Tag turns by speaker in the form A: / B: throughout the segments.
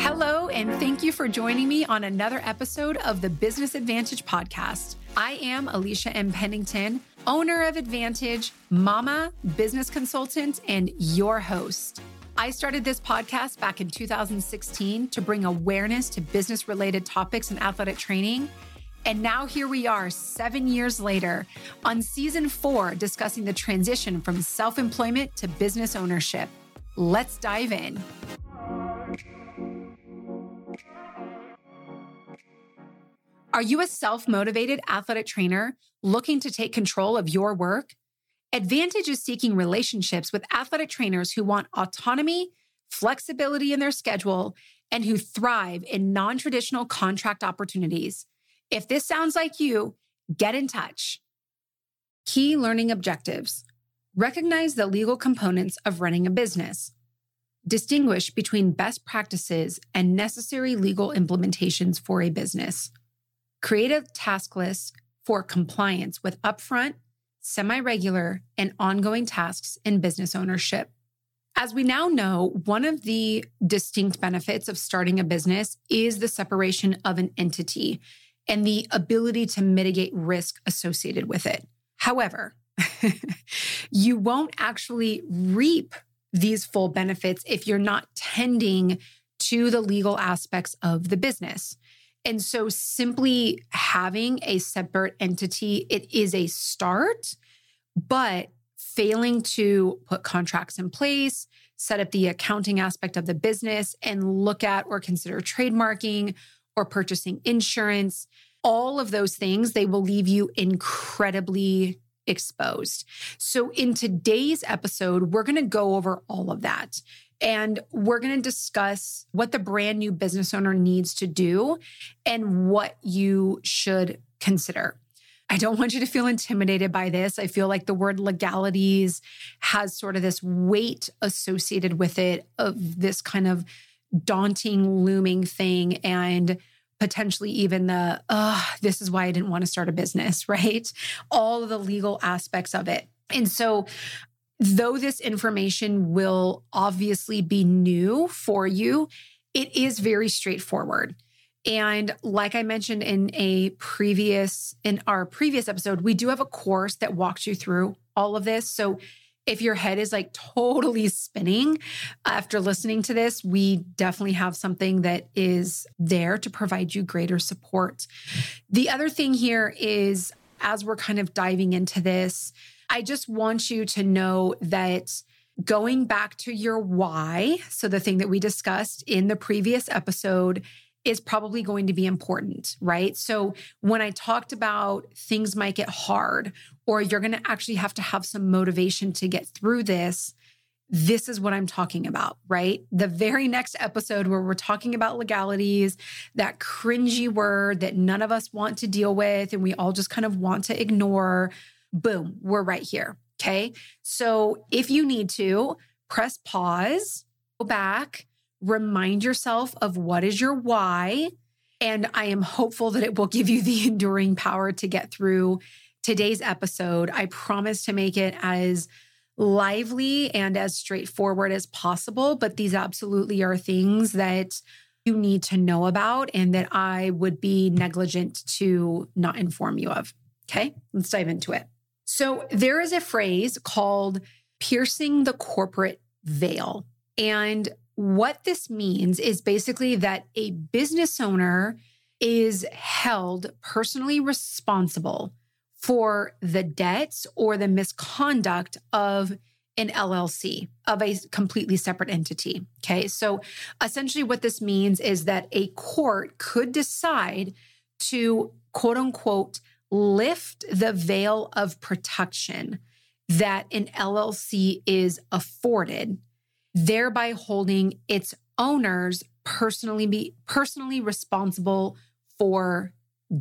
A: Hello, and thank you for joining me on another episode of the Business Advantage podcast. I am Alisha M. Pennington, owner of Advantage, mama, business consultant, and your host. I started this podcast back in 2016 to bring awareness to business related topics and athletic training. And now here we are, seven years later, on season four, discussing the transition from self employment to business ownership. Let's dive in. Are you a self motivated athletic trainer looking to take control of your work? Advantage is seeking relationships with athletic trainers who want autonomy, flexibility in their schedule, and who thrive in non traditional contract opportunities. If this sounds like you, get in touch. Key learning objectives recognize the legal components of running a business, distinguish between best practices and necessary legal implementations for a business Create a task list for compliance with upfront, semi regular, and ongoing tasks in business ownership. As we now know, one of the distinct benefits of starting a business is the separation of an entity and the ability to mitigate risk associated with it. However, you won't actually reap these full benefits if you're not tending to the legal aspects of the business. And so simply having a separate entity, it is a start, but failing to put contracts in place, set up the accounting aspect of the business, and look at or consider trademarking or purchasing insurance, all of those things, they will leave you incredibly exposed. So, in today's episode, we're going to go over all of that. And we're going to discuss what the brand new business owner needs to do and what you should consider. I don't want you to feel intimidated by this. I feel like the word legalities has sort of this weight associated with it of this kind of daunting, looming thing. And potentially even the, oh, this is why I didn't want to start a business, right? All of the legal aspects of it. And so though this information will obviously be new for you, it is very straightforward. And like I mentioned in a previous in our previous episode, we do have a course that walks you through all of this. So if your head is like totally spinning after listening to this, we definitely have something that is there to provide you greater support. The other thing here is as we're kind of diving into this, I just want you to know that going back to your why, so the thing that we discussed in the previous episode, is probably going to be important, right? So when I talked about things might get hard, or you're going to actually have to have some motivation to get through this, this is what I'm talking about, right? The very next episode where we're talking about legalities, that cringy word that none of us want to deal with and we all just kind of want to ignore boom, we're right here. Okay. So if you need to, press pause, go back, remind yourself of what is your why. And I am hopeful that it will give you the enduring power to get through today's episode. I promise to make it as lively and as straightforward as possible, but these absolutely are things that you need to know about and that I would be negligent to not inform you of. Okay, let's dive into it. So there is a phrase called piercing the corporate veil. And what this means is basically that a business owner is held personally responsible for the debts or the misconduct of an LLC, of a completely separate entity. Okay. So essentially, what this means is that a court could decide to quote unquote lift the veil of protection that an LLC is afforded, thereby holding its owners personally be personally responsible for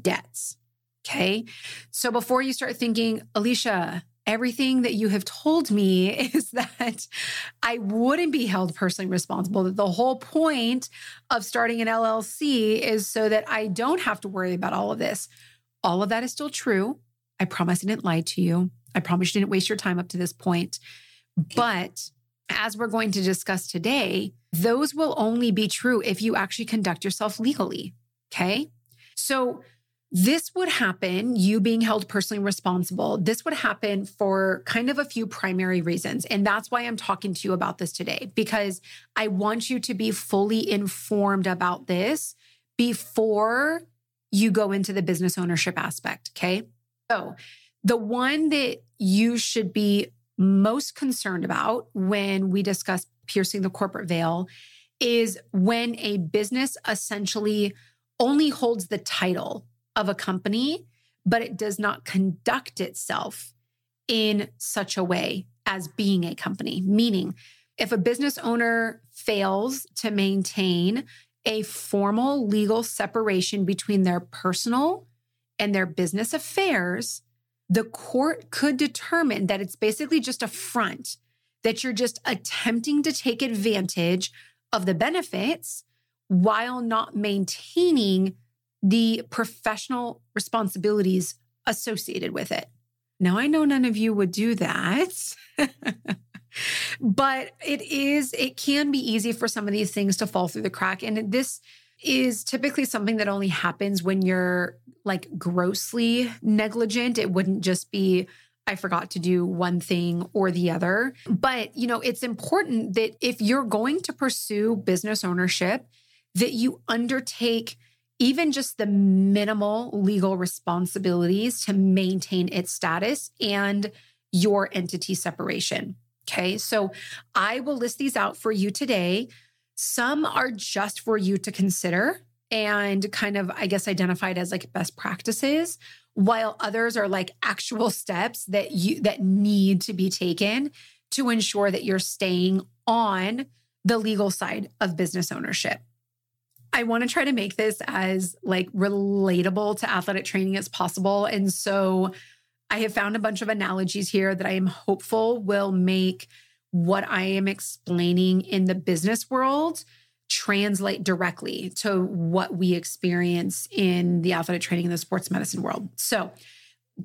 A: debts. Okay. So before you start thinking, Alisha, everything that you have told me is that I wouldn't be held personally responsible. That the whole point of starting an LLC is so that I don't have to worry about all of this. All of that is still true. I promise I didn't lie to you. I promise you didn't waste your time up to this point. But as we're going to discuss today, those will only be true if you actually conduct yourself legally. Okay. So, this would happen, you being held personally responsible. This would happen for kind of a few primary reasons. And that's why I'm talking to you about this today, because I want you to be fully informed about this before you go into the business ownership aspect. Okay. So, the one that you should be most concerned about when we discuss piercing the corporate veil is when a business essentially only holds the title of a company, but it does not conduct itself in such a way as being a company. Meaning, if a business owner fails to maintain a formal legal separation between their personal and their business affairs, the court could determine that it's basically just a front, that you're just attempting to take advantage of the benefits while not maintaining the professional responsibilities associated with it. Now, I know none of you would do that. but it is, it can be easy for some of these things to fall through the crack. And this is typically something that only happens when you're like grossly negligent. It wouldn't just be, I forgot to do one thing or the other. But, you know, it's important that if you're going to pursue business ownership, that you undertake even just the minimal legal responsibilities to maintain its status and your entity separation. Okay. So I will list these out for you today. Some are just for you to consider and kind of, I guess, identified as like best practices, while others are like actual steps that you that need to be taken to ensure that you're staying on the legal side of business ownership. I want to try to make this as like relatable to athletic training as possible. And so I have found a bunch of analogies here that I am hopeful will make what I am explaining in the business world translate directly to what we experience in the athletic training in the sports medicine world. So,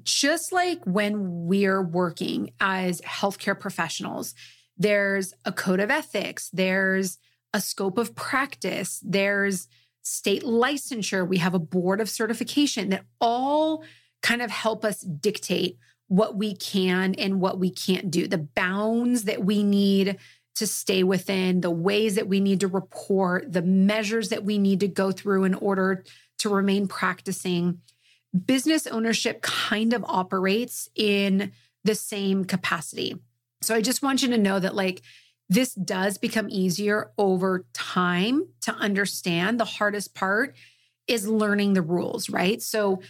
A: just like when we're working as healthcare professionals, there's a code of ethics, there's a scope of practice, there's state licensure, we have a board of certification that all kind of help us dictate what we can and what we can't do, the bounds that we need to stay within, the ways that we need to report, the measures that we need to go through in order to remain practicing. Business ownership kind of operates in the same capacity. So I just want you to know that, like, this does become easier over time to understand. The hardest part is learning the rules, right? So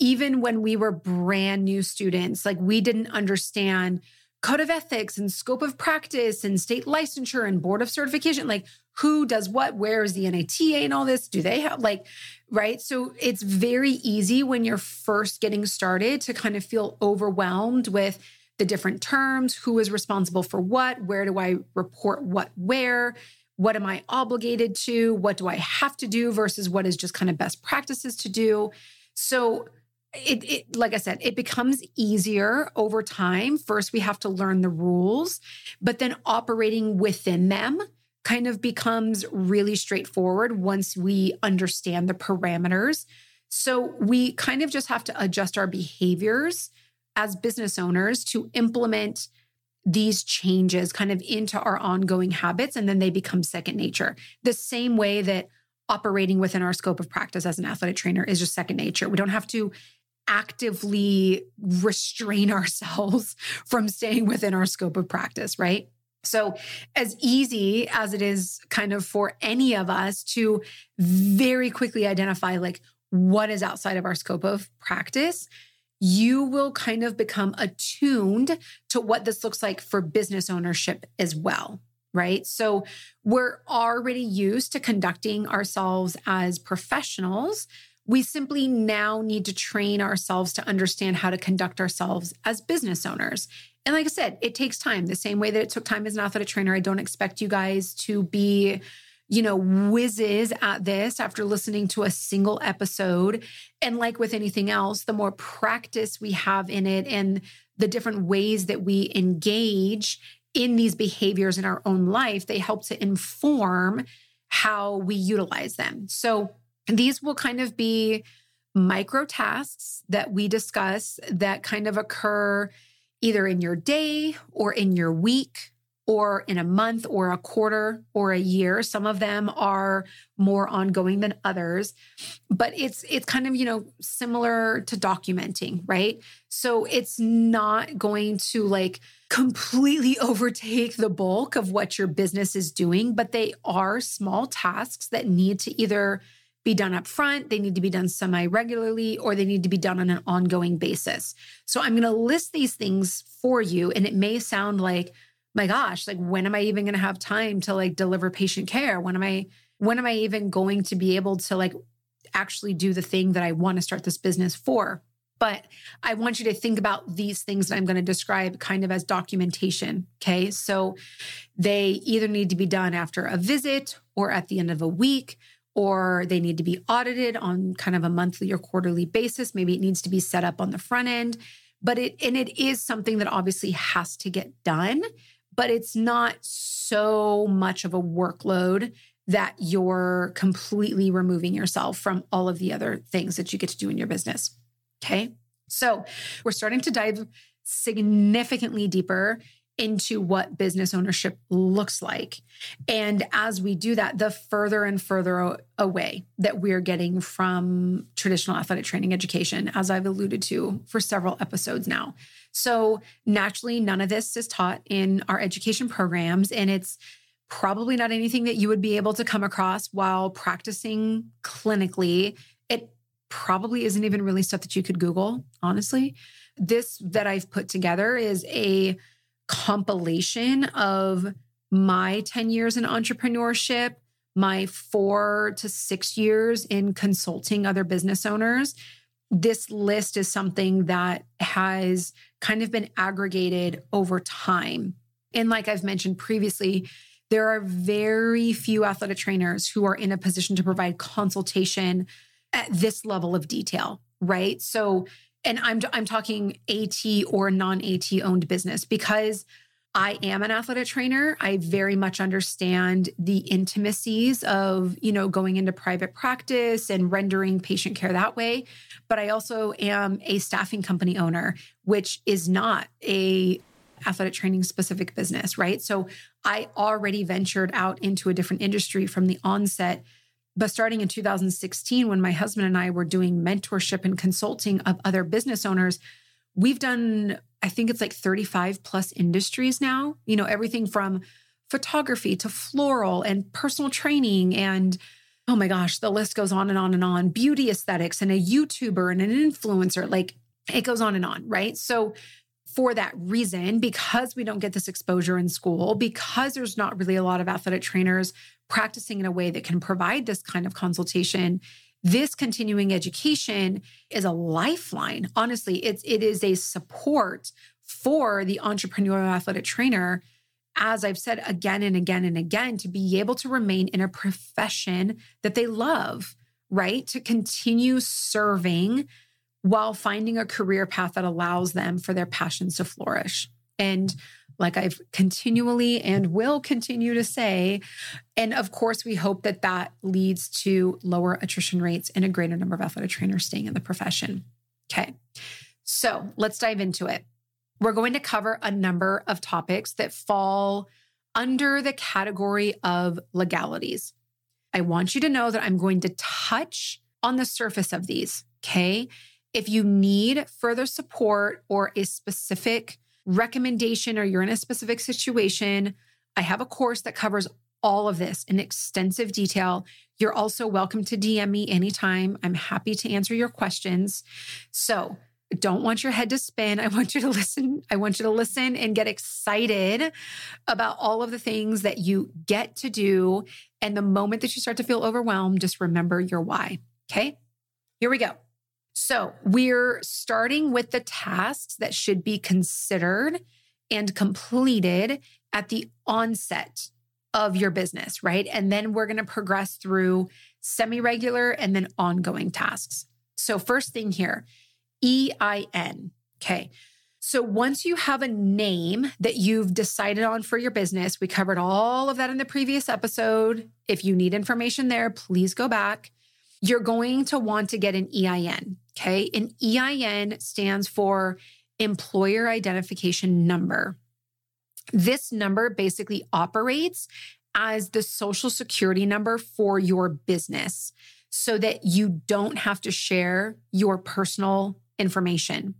A: even when we were brand new students, like we didn't understand code of ethics and scope of practice and state licensure and board of certification. Like who does what? Where is the NATA and all this? Do they have like, right? So it's very easy when you're first getting started to kind of feel overwhelmed with the different terms, who is responsible for what, where do I report what where, what am I obligated to, what do I have to do versus what is just kind of best practices to do. So it, it, like I said, it becomes easier over time. First, we have to learn the rules, but then operating within them kind of becomes really straightforward once we understand the parameters. So we kind of just have to adjust our behaviors as business owners to implement these changes kind of into our ongoing habits and then they become second nature. The same way that operating within our scope of practice as an athletic trainer is just second nature. We don't have to actively restrain ourselves from staying within our scope of practice, right? So, as easy as it is kind of for any of us to very quickly identify, like, what is outside of our scope of practice, you will kind of become attuned to what this looks like for business ownership as well. Right. So we're already used to conducting ourselves as professionals. We simply now need to train ourselves to understand how to conduct ourselves as business owners. And like I said, it takes time. The same way that it took time as an athletic trainer, I don't expect you guys to be you know, whizzes at this after listening to a single episode. And like with anything else, the more practice we have in it and the different ways that we engage in these behaviors in our own life, they help to inform how we utilize them. So these will kind of be micro tasks that we discuss that kind of occur either in your day or in your week or in a month or a quarter or a year. Some of them are more ongoing than others but it's it's kind of you know similar to documenting right? So it's not going to like completely overtake the bulk of what your business is doing but they are small tasks that need to either be done up front, they need to be done semi regularly, or they need to be done on an ongoing basis. So I'm going to list these things for you. And it may sound like, my gosh, like when am I even going to have time to like deliver patient care? When am I when am I even going to be able to like actually do the thing that I want to start this business for? But I want you to think about these things that I'm going to describe kind of as documentation. Okay. So they either need to be done after a visit or at the end of a week, or they need to be audited on kind of a monthly or quarterly basis. Maybe it needs to be set up on the front end. But it, and it is something that obviously has to get done but it's not so much of a workload that you're completely removing yourself from all of the other things that you get to do in your business. Okay. So we're starting to dive significantly deeper into what business ownership looks like. And as we do that, the further and further away that we're getting from traditional athletic training education, as I've alluded to for several episodes now. So, naturally, none of this is taught in our education programs, and it's probably not anything that you would be able to come across while practicing clinically. It probably isn't even really stuff that you could Google, honestly. This that I've put together is a compilation of my 10 years in entrepreneurship, my four to six years in consulting other business owners. This list is something that has kind of been aggregated over time. And like I've mentioned previously, there are very few athletic trainers who are in a position to provide consultation at this level of detail, right? So and I'm I'm talking AT or non-AT owned business because I am an athletic trainer. I very much understand the intimacies of, you know, going into private practice and rendering patient care that way, but I also am a staffing company owner, which is not a athletic training specific business, right? So I already ventured out into a different industry from the onset but starting in 2016, when my husband and I were doing mentorship and consulting of other business owners, we've done, I think it's like 35 plus industries now, you know, everything from photography to floral and personal training and oh my gosh, the list goes on and on and on. Beauty aesthetics and a YouTuber and an influencer, like it goes on and on, right? So, for that reason, because we don't get this exposure in school, because there's not really a lot of athletic trainers practicing in a way that can provide this kind of consultation. This continuing education is a lifeline. Honestly it's it is a support for the entrepreneurial athletic trainer as i've said again and again and again to be able to remain in a profession that they love right? To continue serving while finding a career path that allows them for their passions to flourish. And like I've continually and will continue to say. And of course, we hope that that leads to lower attrition rates and a greater number of athletic trainers staying in the profession. Okay, so let's dive into it. We're going to cover a number of topics that fall under the category of legalities. I want you to know that I'm going to touch on the surface of these. Okay. If you need further support or a specific recommendation or you're in a specific situation, I have a course that covers all of this in extensive detail. You're also welcome to DM me anytime. I'm happy to answer your questions. So, don't want your head to spin. I want you to listen. I want you to listen and get excited about all of the things that you get to do. And the moment that you start to feel overwhelmed, just remember your why. Okay. Here we go. So we're starting with the tasks that should be considered and completed at the onset of your business, right? And then we're going to progress through semi regular and then ongoing tasks. So, first thing here EIN. Okay. So once you have a name that you've decided on for your business, we covered all of that in the previous episode. If you need information there, please go back. You're going to want to get an EIN. Okay. An EIN stands for Employer Identification Number. This number basically operates as the social security number for your business so that you don't have to share your personal information.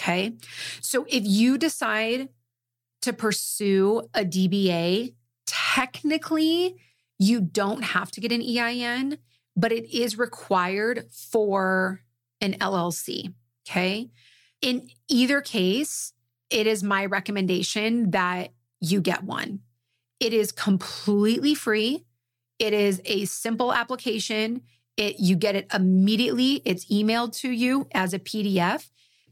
A: Okay. So if you decide to pursue a DBA, technically you don't have to get an EIN, but it is required for an LLC. Okay. In either case, it is my recommendation that you get one. It is completely free. It is a simple application. It you get it immediately. It's emailed to you as a PDF.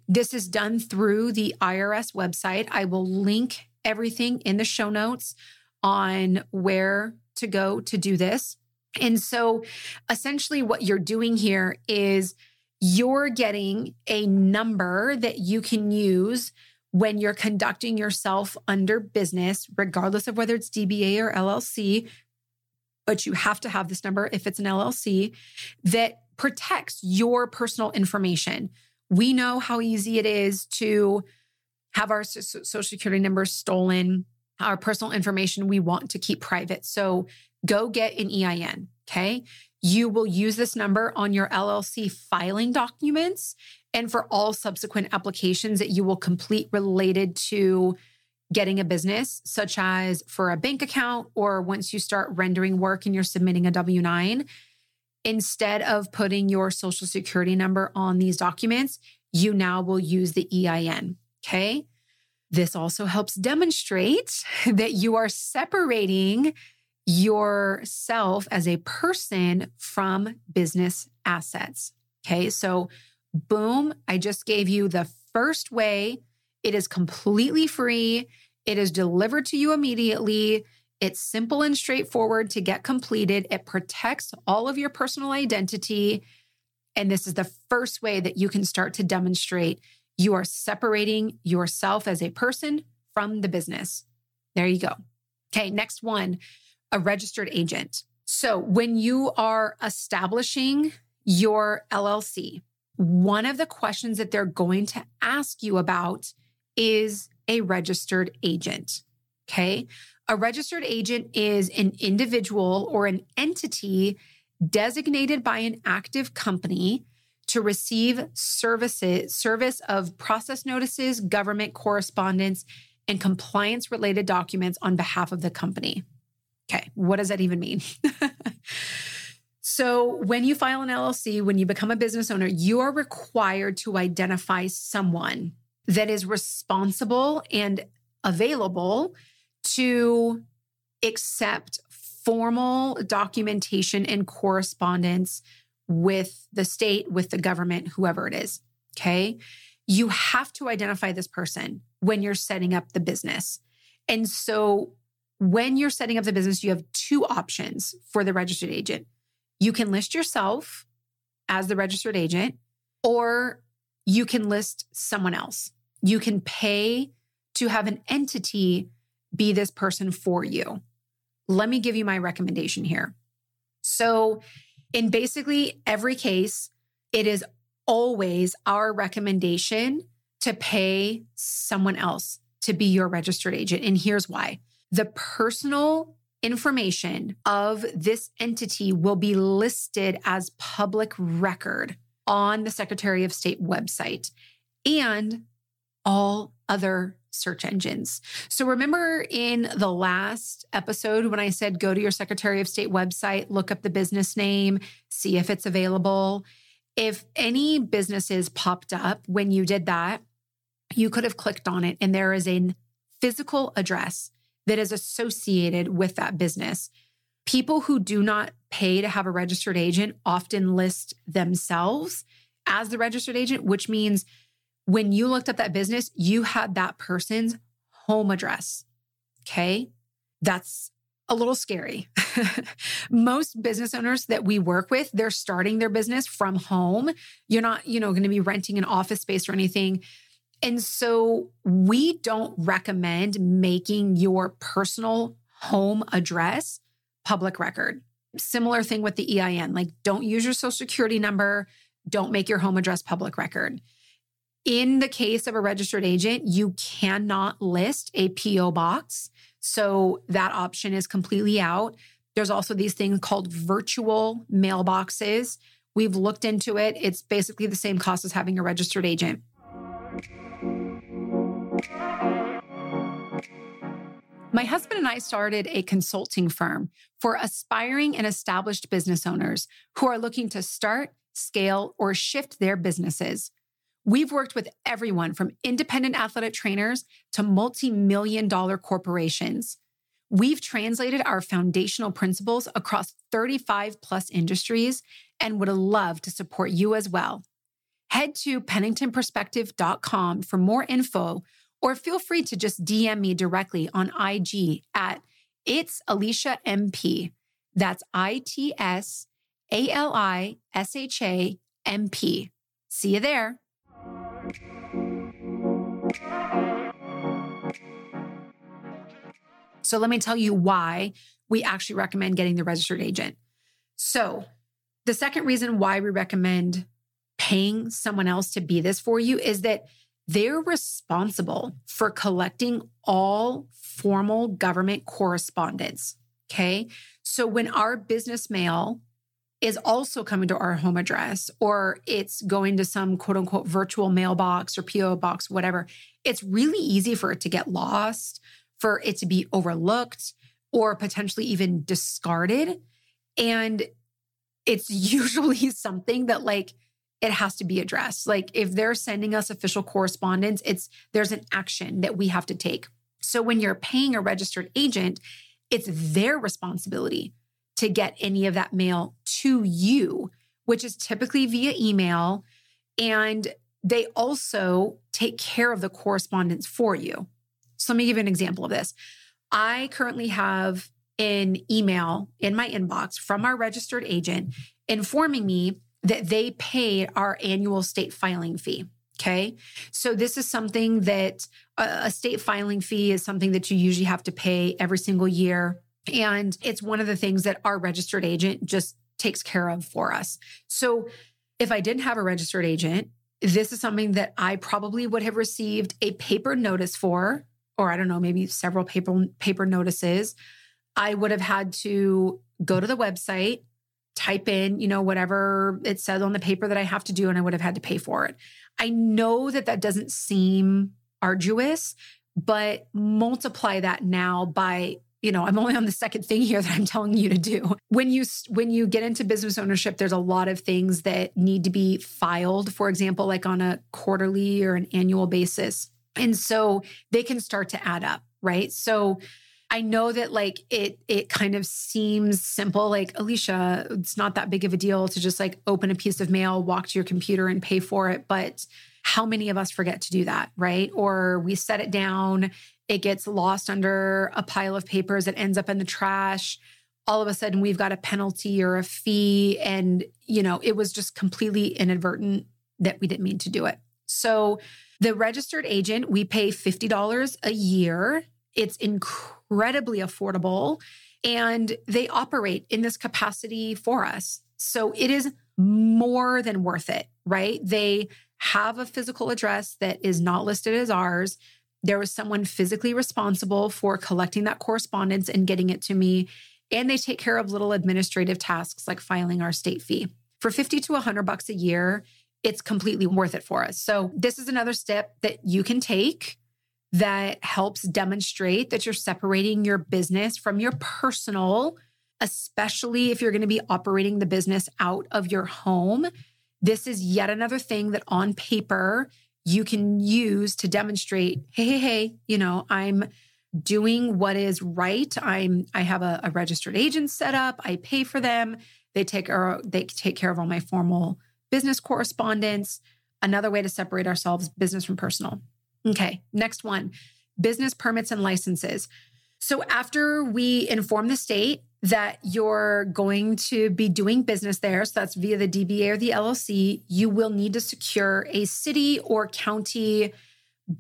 A: This is done through the IRS website. I will link everything in the show notes on where to go to do this. And so essentially what you're doing here is you're getting a number that you can use when you're conducting yourself under business, regardless of whether it's DBA or LLC, but you have to have this number if it's an LLC that protects your personal information. We know how easy it is to have our social security numbers stolen, our personal information we want to keep private. So go get an EIN. Okay. You will use this number on your LLC filing documents and for all subsequent applications that you will complete related to getting a business, such as for a bank account or once you start rendering work and you're submitting a W 9, instead of putting your social security number on these documents, you now will use the EIN. Okay. This also helps demonstrate that you are separating yourself as a person from business assets. Okay. So Boom. I just gave you the first way. It is completely free. It is delivered to you immediately. It's simple and straightforward to get completed. It protects all of your personal identity. And this is the first way that you can start to demonstrate you are separating yourself as a person from the business. There you go. Okay, next one a registered agent. So when you are establishing your LLC, one of the questions that they're going to ask you about is a registered agent. Okay. A registered agent is an individual or an entity designated by an active company to receive services, service of process notices, government correspondence, and compliance related documents on behalf of the company. Okay. What does that even mean? So, when you file an LLC, when you become a business owner, you are required to identify someone that is responsible and available to accept formal documentation and correspondence with the state, with the government, whoever it is. Okay. You have to identify this person when you're setting up the business. And so, when you're setting up the business, you have two options for the registered agent you can list yourself as the registered agent, or you can list someone else. You can pay to have an entity be this person for you. Let me give you my recommendation here. So, in basically every case, it is always our recommendation to pay someone else to be your registered agent. And here's why the personal information of this entity will be listed as public record on the Secretary of State website and all other search engines. So remember in the last episode when I said go to your Secretary of State website, look up the business name, see if it's available. If any businesses popped up when you did that, you could have clicked on it and there is a physical address that is associated with that business. People who do not pay to have a registered agent often list themselves as the registered agent, which means when you looked up that business, you had that person's home address. Okay. That's a little scary. Most business owners that we work with, they're starting their business from home. You're not, you know, going to be renting an office space or anything. And so we don't recommend making your personal home address public record. Similar thing with the EIN, like don't use your social security number, don't make your home address public record. In the case of a registered agent, you cannot list a PO box. So that option is completely out. There's also these things called virtual mailboxes. We've looked into it. It's basically the same cost as having a registered agent. My husband and I started a consulting firm for aspiring and established business owners who are looking to start, scale, or shift their businesses. We've worked with everyone from independent athletic trainers to multi million dollar corporations. We've translated our foundational principles across 35 plus industries and would love to support you as well. Head to penningtonperspective.com for more info or feel free to just DM me directly on IG at it's Alisha MP. That's I T S A L I S H A M P. See you there. So let me tell you why we actually recommend getting the registered agent. So, the second reason why we recommend paying someone else to be this for you is that they're responsible for collecting all formal government correspondence. Okay. So when our business mail is also coming to our home address or it's going to some quote unquote virtual mailbox or PO box, whatever, it's really easy for it to get lost, for it to be overlooked or potentially even discarded. And it's usually something that, like, it has to be addressed. Like if they're sending us official correspondence, it's there's an action that we have to take. So when you're paying a registered agent, it's their responsibility to get any of that mail to you, which is typically via email. And they also take care of the correspondence for you. So let me give you an example of this. I currently have an email in my inbox from our registered agent informing me that they pay our annual state filing fee. Okay. So this is something that uh, a state filing fee is something that you usually have to pay every single year and it's one of the things that our registered agent just takes care of for us. So if I didn't have a registered agent, this is something that I probably would have received a paper notice for, or I don't know, maybe several paper paper notices. I would have had to go to the website, type in, you know, whatever it says on the paper that I have to do, and I would have had to pay for it. I know that that doesn't seem arduous, but multiply that now by you know i'm only on the second thing here that i'm telling you to do. When you when you get into business ownership there's a lot of things that need to be filed for example like on a quarterly or an annual basis. And so they can start to add up right? So I know that like it it kind of seems simple like Alisha it's not that big of a deal to just like open a piece of mail walk to your computer and pay for it but how many of us forget to do that right or we set it down it gets lost under a pile of papers, it ends up in the trash. All of a sudden, we've got a penalty or a fee. And, you know, it was just completely inadvertent that we didn't mean to do it. So, the registered agent, we pay $50 a year. It's incredibly affordable and they operate in this capacity for us. So it is more than worth it, right? They have a physical address that is not listed as ours there was someone physically responsible for collecting that correspondence and getting it to me. And they take care of little administrative tasks like filing our state fee. For 50 to 100 bucks a year, it's completely worth it for us. So, this is another step that you can take that helps demonstrate that you're separating your business from your personal, especially if you're going to be operating the business out of your home. This is yet another thing that on paper you can use to demonstrate, hey, hey, hey, you know, I'm doing what is right. I'm I have a, a registered agent set up. I pay for them. They take our, they take care of all my formal business correspondence. Another way to separate ourselves, business from personal. Okay, next one, business permits and licenses. So after we inform the state that you're going to be doing business there, so that's via the DBA or the LLC, you will need to secure a city or county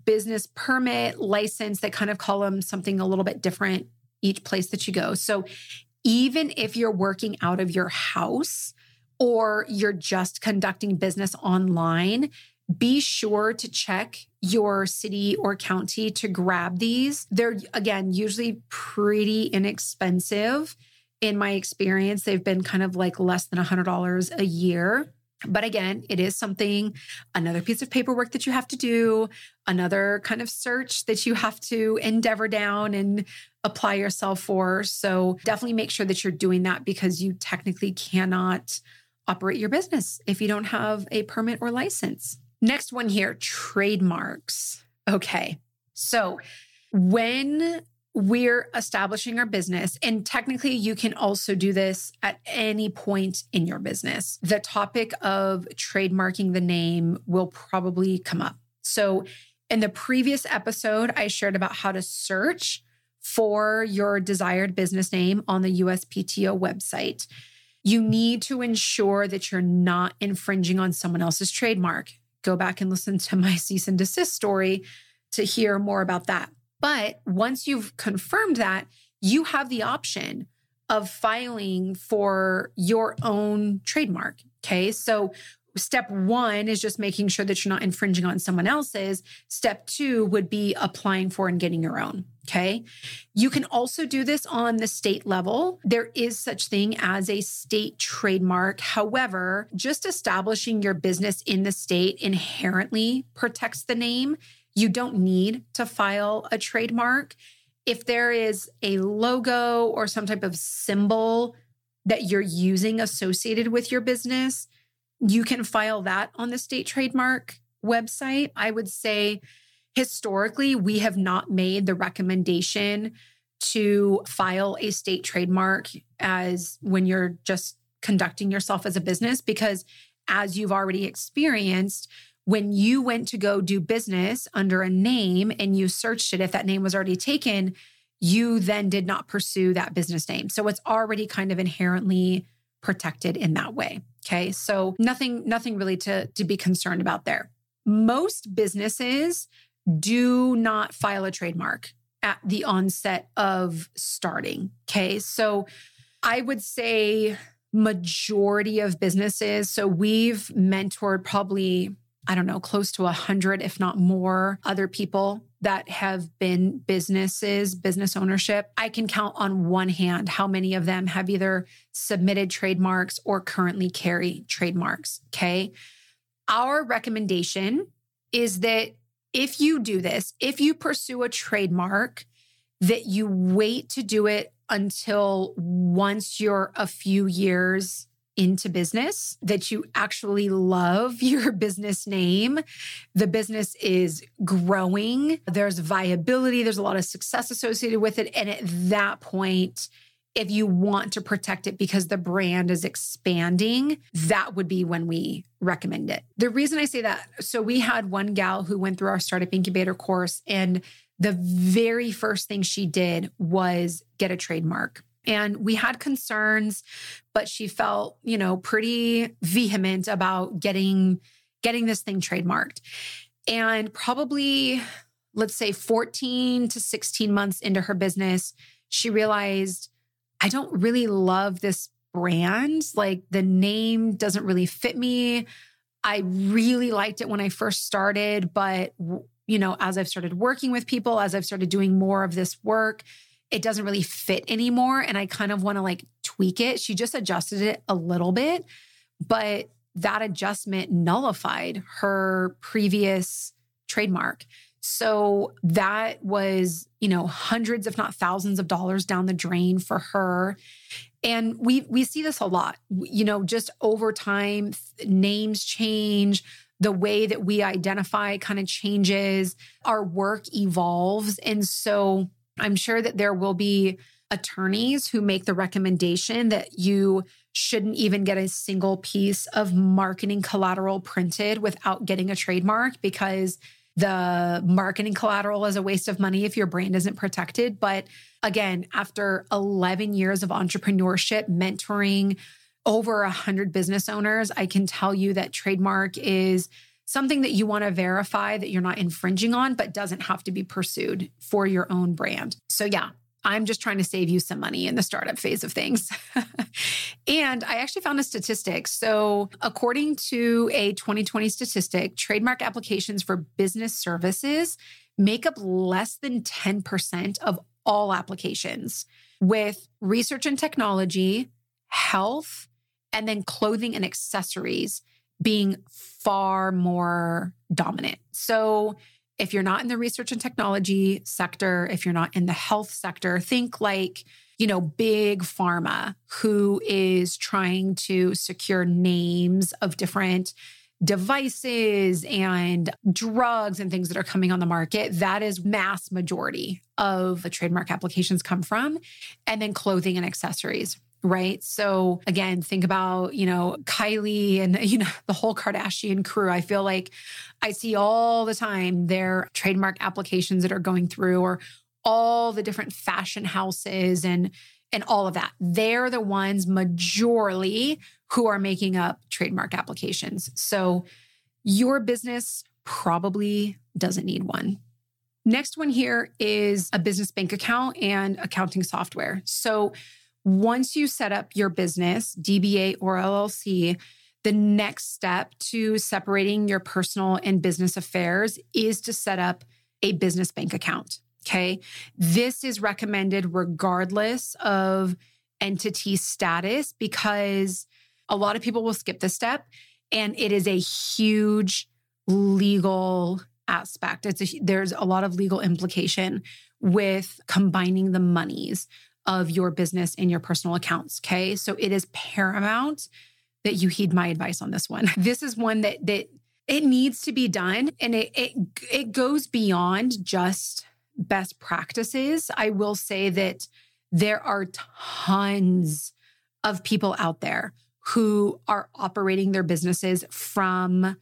A: business permit, license. They kind of call them something a little bit different each place that you go. So even if you're working out of your house or you're just conducting business online, be sure to check your city or county to grab these. They're, again, usually pretty inexpensive. In my experience, they've been kind of like less than $100 a year. But again, it is something, another piece of paperwork that you have to do, another kind of search that you have to endeavor down and apply yourself for. So definitely make sure that you're doing that because you technically cannot operate your business if you don't have a permit or license. Next one here trademarks. Okay. So when we're establishing our business, and technically you can also do this at any point in your business, the topic of trademarking the name will probably come up. So in the previous episode, I shared about how to search for your desired business name on the USPTO website. You need to ensure that you're not infringing on someone else's trademark go back and listen to my cease and desist story to hear more about that. But once you've confirmed that, you have the option of filing for your own trademark. Okay. So step one is just making sure that you're not infringing on someone else's. Step two would be applying for and getting your own. Okay. You can also do this on the state level. There is such thing as a state trademark. However, just establishing your business in the state inherently protects the name. You don't need to file a trademark. If there is a logo or some type of symbol that you're using associated with your business, you can file that on the state trademark website. I would say historically, we have not made the recommendation to file a state trademark as when you're just conducting yourself as a business, because as you've already experienced, when you went to go do business under a name and you searched it, if that name was already taken, you then did not pursue that business name. So it's already kind of inherently protected in that way. Okay. So nothing, nothing really to, to be concerned about there. Most businesses do not file a trademark at the onset of starting. Okay. So I would say majority of businesses. So we've mentored probably, I don't know, close to a hundred, if not more other people that have been businesses, business ownership. I can count on one hand how many of them have either submitted trademarks or currently carry trademarks. Okay. Our recommendation is that if you do this, if you pursue a trademark, that you wait to do it until once you're a few years into business, that you actually love your business name. The business is growing, there's viability, there's a lot of success associated with it. And at that point, if you want to protect it because the brand is expanding, that would be when we recommend it. The reason I say that, so we had one gal who went through our startup incubator course, and the very first thing she did was get a trademark. And we had concerns, but she felt, you know, pretty vehement about getting getting this thing trademarked. And probably let's say 14 to 16 months into her business, she realized I don't really love this brand. Like the name doesn't really fit me. I really liked it when I first started, but you know, as I've started working with people, as I've started doing more of this work, it doesn't really fit anymore and I kind of want to like tweak it. She just adjusted it a little bit, but that adjustment nullified her previous trademark. So that was, you know, hundreds if not thousands of dollars down the drain for her. And we we see this a lot. You know, just over time names change, the way that we identify kind of changes, our work evolves and so I'm sure that there will be attorneys who make the recommendation that you shouldn't even get a single piece of marketing collateral printed without getting a trademark because the marketing collateral is a waste of money if your brand isn't protected. But again, after 11 years of entrepreneurship, mentoring over 100 business owners, I can tell you that trademark is something that you want to verify that you're not infringing on, but doesn't have to be pursued for your own brand. So, yeah, I'm just trying to save you some money in the startup phase of things. and I actually found a statistic. So, according to a 2020 statistic, trademark applications for business services make up less than 10% of all applications, with research and technology, health, and then clothing and accessories being far more dominant. So, if you're not in the research and technology sector, if you're not in the health sector, think like, you know, big pharma who is trying to secure names of different devices and drugs and things that are coming on the market. That is mass majority of the trademark applications come from. And then clothing and accessories right? So again, think about, you know, Kylie and, you know, the whole Kardashian crew. I feel like I see all the time their trademark applications that are going through or all the different fashion houses and and all of that. They're the ones majorly who are making up trademark applications. So your business probably doesn't need one. Next one here is a business bank account and accounting software. So once you set up your business, DBA or LLC, the next step to separating your personal and business affairs is to set up a business bank account. Okay. This is recommended regardless of entity status because a lot of people will skip this step and it is a huge legal aspect. It's a, there's a lot of legal implication with combining the monies of your business and your personal accounts. Okay. So it is paramount that you heed my advice on this one. This is one that that it needs to be done and it it, it goes beyond just best practices. I will say that there are tons of people out there who are operating their businesses from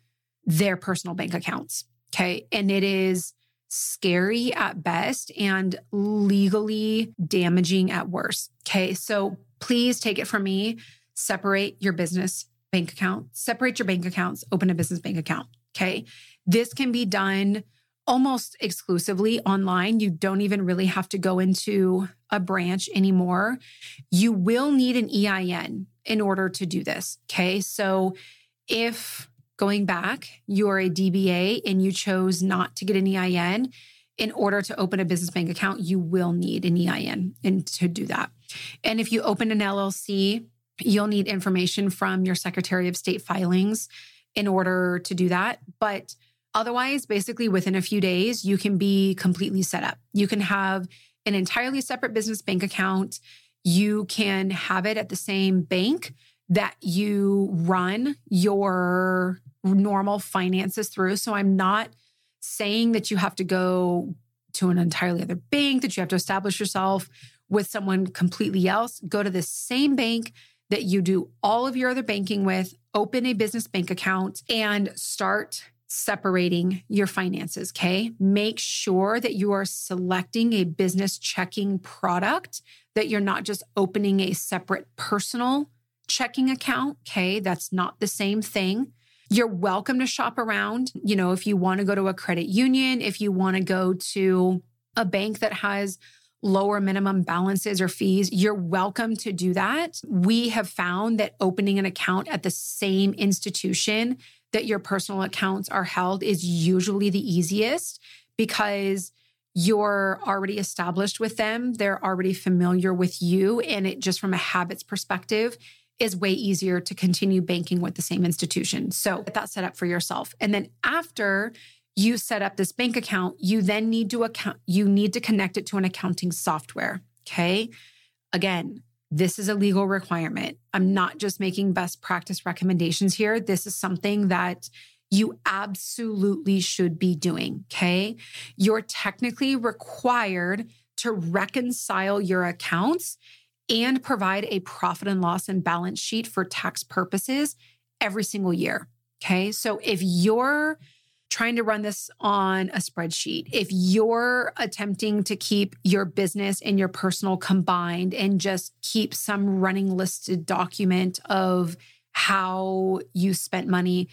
A: their personal bank accounts. Okay. And it is scary at best and legally damaging at worst. Okay. So please take it from me. Separate your business bank account, separate your bank accounts, open a business bank account. Okay. This can be done almost exclusively online. You don't even really have to go into a branch anymore. You will need an EIN in order to do this. Okay. So if going back, you're a DBA and you chose not to get an EIN, in order to open a business bank account, you will need an EIN and to do that. And if you open an LLC, you'll need information from your Secretary of State filings in order to do that. But otherwise, basically within a few days, you can be completely set up. You can have an entirely separate business bank account. You can have it at the same bank that you run your normal finances through. So I'm not saying that you have to go to an entirely other bank, that you have to establish yourself with someone completely else. Go to the same bank that you do all of your other banking with, open a business bank account, and start separating your finances. Okay. Make sure that you are selecting a business checking product, that you're not just opening a separate personal checking account. Okay. That's not the same thing. You're welcome to shop around. You know, if you want to go to a credit union, if you want to go to a bank that has lower minimum balances or fees, you're welcome to do that. We have found that opening an account at the same institution that your personal accounts are held is usually the easiest because you're already established with them. They're already familiar with you. And it just from a habits perspective, is way easier to continue banking with the same institution. So get that set up for yourself. And then after you set up this bank account, you then need to account you need to connect it to an accounting software, okay? Again, this is a legal requirement. I'm not just making best practice recommendations here. This is something that you absolutely should be doing, okay? You're technically required to reconcile your accounts and provide a profit and loss and balance sheet for tax purposes every single year. Okay. So if you're trying to run this on a spreadsheet, if you're attempting to keep your business and your personal combined and just keep some running listed document of how you spent money,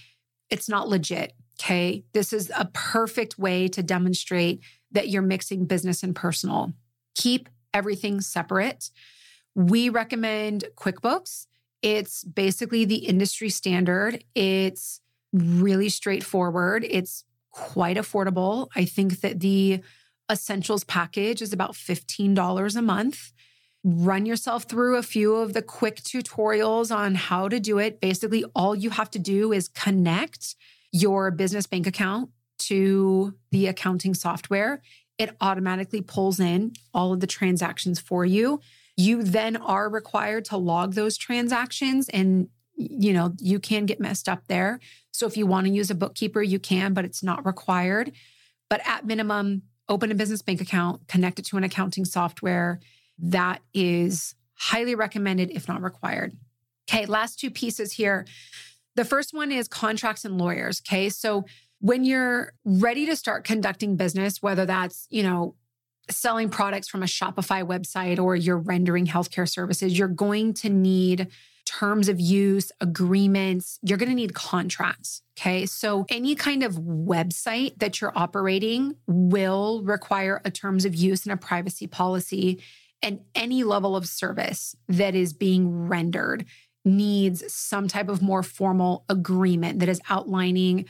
A: it's not legit. Okay. This is a perfect way to demonstrate that you're mixing business and personal. Keep everything separate. We recommend QuickBooks. It's basically the industry standard. It's really straightforward. It's quite affordable. I think that the essentials package is about $15 a month. Run yourself through a few of the quick tutorials on how to do it. Basically, all you have to do is connect your business bank account to the accounting software. It automatically pulls in all of the transactions for you. You then are required to log those transactions and you know, you can get messed up there. So if you want to use a bookkeeper, you can, but it's not required. But at minimum, open a business bank account, connect it to an accounting software. That is highly recommended, if not required. Okay, last two pieces here. The first one is contracts and lawyers. Okay, so when you're ready to start conducting business, whether that's, you know, selling products from a Shopify website or you're rendering healthcare services, you're going to need terms of use, agreements, you're going to need contracts. Okay. So any kind of website that you're operating will require a terms of use and a privacy policy. And any level of service that is being rendered needs some type of more formal agreement that is outlining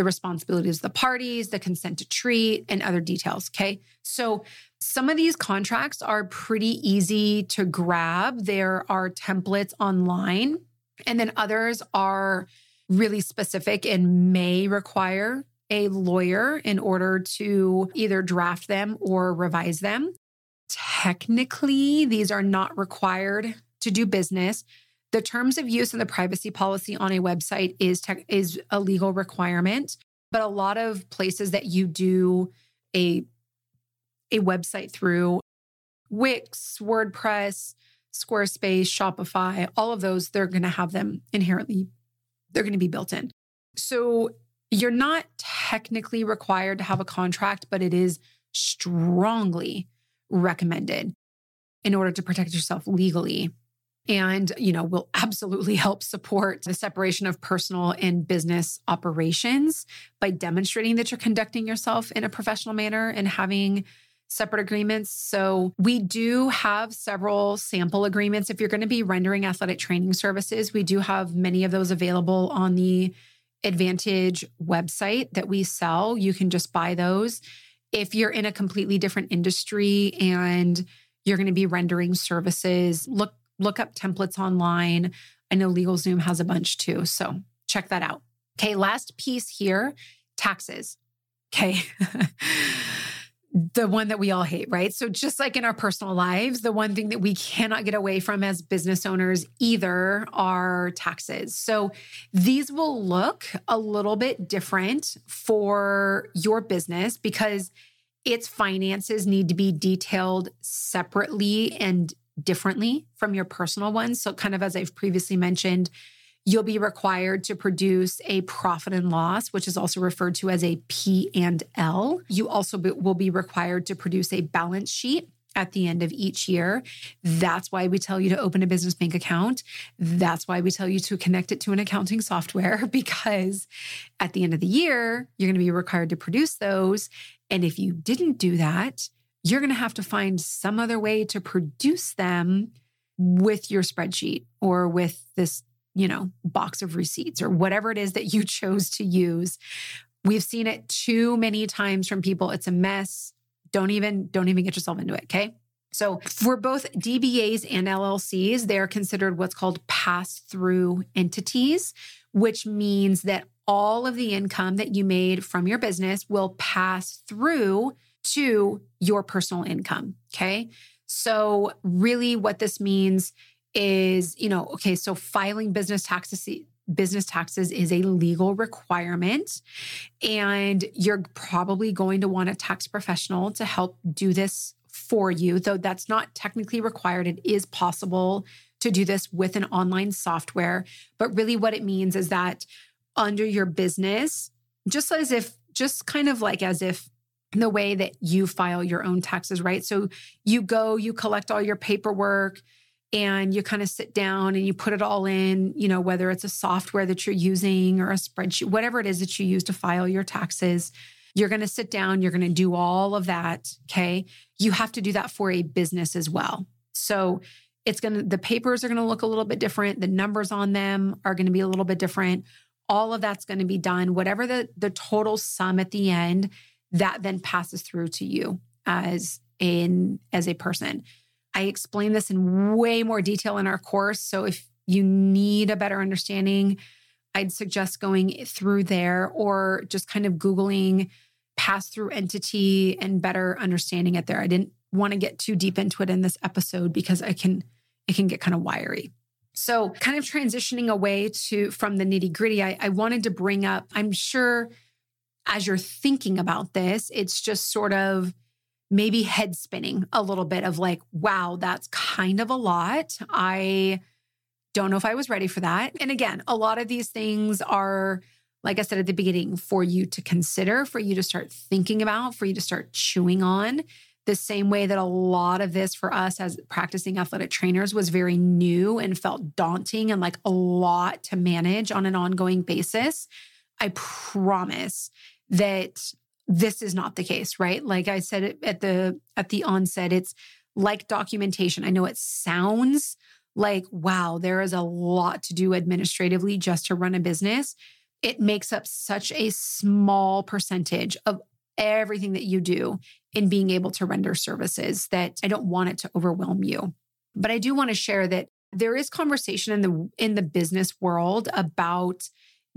A: the responsibilities of the parties, the consent to treat, and other details. Okay. So some of these contracts are pretty easy to grab. There are templates online, and then others are really specific and may require a lawyer in order to either draft them or revise them. Technically, these are not required to do business. The terms of use and the privacy policy on a website is tech, is a legal requirement, but a lot of places that you do a a website through Wix, WordPress, Squarespace, Shopify, all of those they're going to have them inherently they're going to be built in. So you're not technically required to have a contract, but it is strongly recommended in order to protect yourself legally and you know will absolutely help support the separation of personal and business operations by demonstrating that you're conducting yourself in a professional manner and having separate agreements. So we do have several sample agreements. If you're going to be rendering athletic training services we do have many of those available on the advantage website that we sell. You can just buy those. If you're in a completely different industry and you're going to be rendering services look look up templates online. I know LegalZoom has a bunch too. So check that out. Okay, last piece here taxes. Okay. the one that we all hate, right? So, just like in our personal lives, the one thing that we cannot get away from as business owners either are taxes. So, these will look a little bit different for your business because its finances need to be detailed separately and differently from your personal ones. So, kind of as I've previously mentioned, you'll be required to produce a profit and loss, which is also referred to as a P and L. You also be, will be required to produce a balance sheet at the end of each year. That's why we tell you to open a business bank account. That's why we tell you to connect it to an accounting software because at the end of the year, you're going to be required to produce those. And if you didn't do that, you're going to have to find some other way to produce them with your spreadsheet or with this, you know, box of receipts or whatever it is that you chose to use. We've seen it too many times from people. It's a mess. Don't even don't even get yourself into it, okay? So, for both DBAs and LLCs, they are considered what's called pass through entities, which means that all of the income that you made from your business will pass through to your personal income. Okay. So, really, what this means is, you know, okay, so filing business taxes. Business taxes is a legal requirement, and you're probably going to want a tax professional to help do this for you, though that's not technically required. It is possible to do this with an online software. But really, what it means is that under your business, just as if, just kind of like as if the way that you file your own taxes, right? So you go, you collect all your paperwork, and you kind of sit down and you put it all in, you know, whether it's a software that you're using or a spreadsheet, whatever it is that you use to file your taxes. You're going to sit down, you're going to do all of that. Okay. You have to do that for a business as well. So it's going to, the papers are going to look a little bit different. The numbers on them are going to be a little bit different. All of that's going to be done. Whatever the, the total sum at the end, that then passes through to you as in as a person. I explain this in way more detail in our course. So if you need a better understanding, I'd suggest going through there or just kind of Googling pass through entity and better understanding it there. I didn't want to get too deep into it in this episode because I can it can get kind of wiry. So kind of transitioning away to from the nitty gritty, I, I wanted to bring up, I'm sure as you're thinking about this, it's just sort of maybe head spinning a little bit of like, wow, that's kind of a lot. I don't know if I was ready for that. And again, a lot of these things are, like I said at the beginning, for you to consider, for you to start thinking about, for you to start chewing on. The same way that a lot of this for us as practicing athletic trainers was very new and felt daunting and like a lot to manage on an ongoing basis. I promise that this is not the case, right? Like I said at the at the onset, it's like documentation. I know it sounds like wow, there is a lot to do administratively just to run a business. It makes up such a small percentage of everything that you do in being able to render services that I don't want it to overwhelm you. But I do want to share that there is conversation in the in the business world about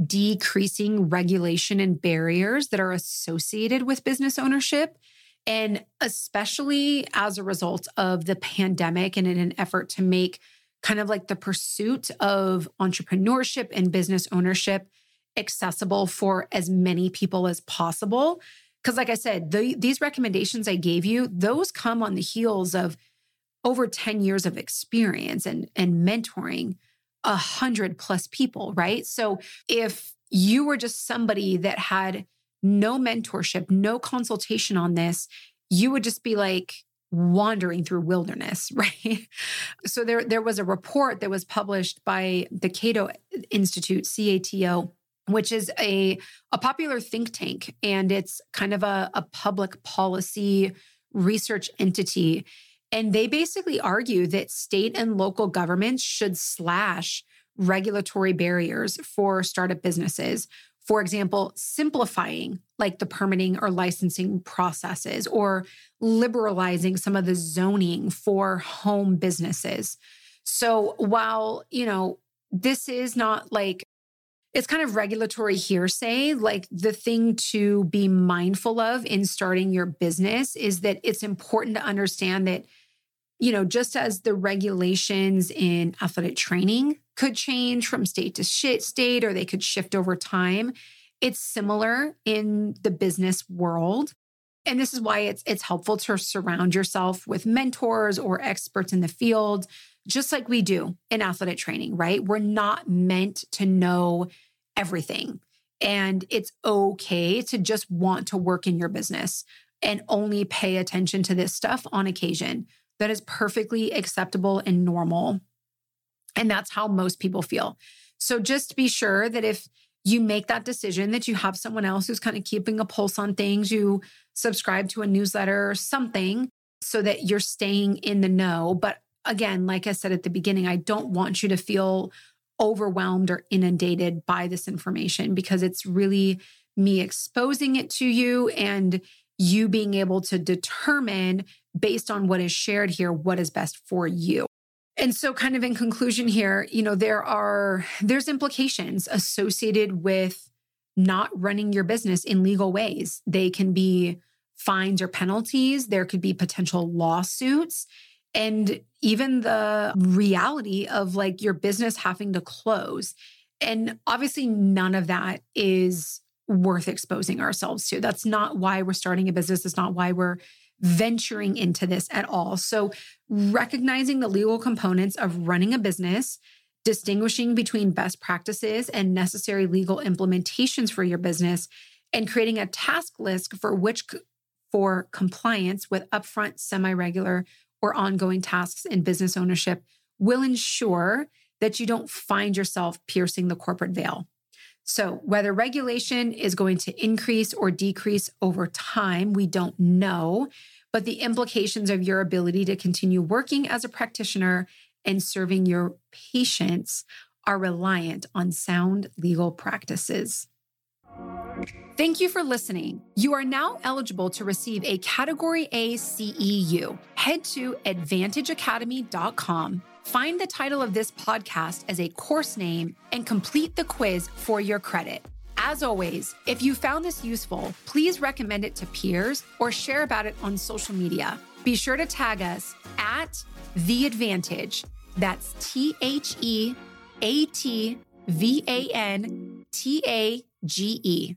A: decreasing regulation and barriers that are associated with business ownership. And especially as a result of the pandemic and in an effort to make kind of like the pursuit of entrepreneurship and business ownership accessible for as many people as possible. Because, like I said, the, these recommendations I gave you, those come on the heels of over 10 years of experience and, and mentoring a hundred plus people, right? So if you were just somebody that had no mentorship, no consultation on this, you would just be like wandering through wilderness, right? So there, there was a report that was published by the Cato Institute, CATO, which is a, a popular think tank and it's kind of a, a public policy research entity. And they basically argue that state and local governments should slash regulatory barriers for startup businesses. For example, simplifying like the permitting or licensing processes or liberalizing some of the zoning for home businesses. So while, you know, this is not like it's kind of regulatory hearsay. Like the thing to be mindful of in starting your business is that it's important to understand that you know, just as the regulations in athletic training could change from state to state or they could shift over time, it's similar in the business world. And this is why it's it's helpful to surround yourself with mentors or experts in the field, just like we do in athletic training, right? We're not meant to know everything. And it's okay to just want to work in your business and only pay attention to this stuff on occasion that is perfectly acceptable and normal. And that's how most people feel. So just be sure that if you make that decision that you have someone else who's kind of keeping a pulse on things, you subscribe to a newsletter or something so that you're staying in the know. But again, like I said at the beginning, I don't want you to feel overwhelmed or inundated by this information because it's really me exposing it to you and you being able to determine based on what is shared here what is best for you. And so kind of in conclusion here, you know, there are there's implications associated with not running your business in legal ways. They can be fines or penalties, there could be potential lawsuits and even the reality of like your business having to close. And obviously none of that is worth exposing ourselves to. That's not why we're starting a business. It's not why we're venturing into this at all. So, recognizing the legal components of running a business, distinguishing between best practices and necessary legal implementations for your business, and creating a task list for which for compliance with upfront, semi-regular, or ongoing tasks in business ownership will ensure that you don't find yourself piercing the corporate veil. So, whether regulation is going to increase or decrease over time, we don't know, but the implications of your ability to continue working as a practitioner and serving your patients are reliant on sound legal practices. Thank you for listening. You are now eligible to receive a Category A CEU. Head to advantageacademy.com, find the title of this podcast as a course name, and complete the quiz for your credit. As always, if you found this useful, please recommend it to peers or share about it on social media. Be sure to tag us at The Advantage. That's T H E A T V A N T A G E.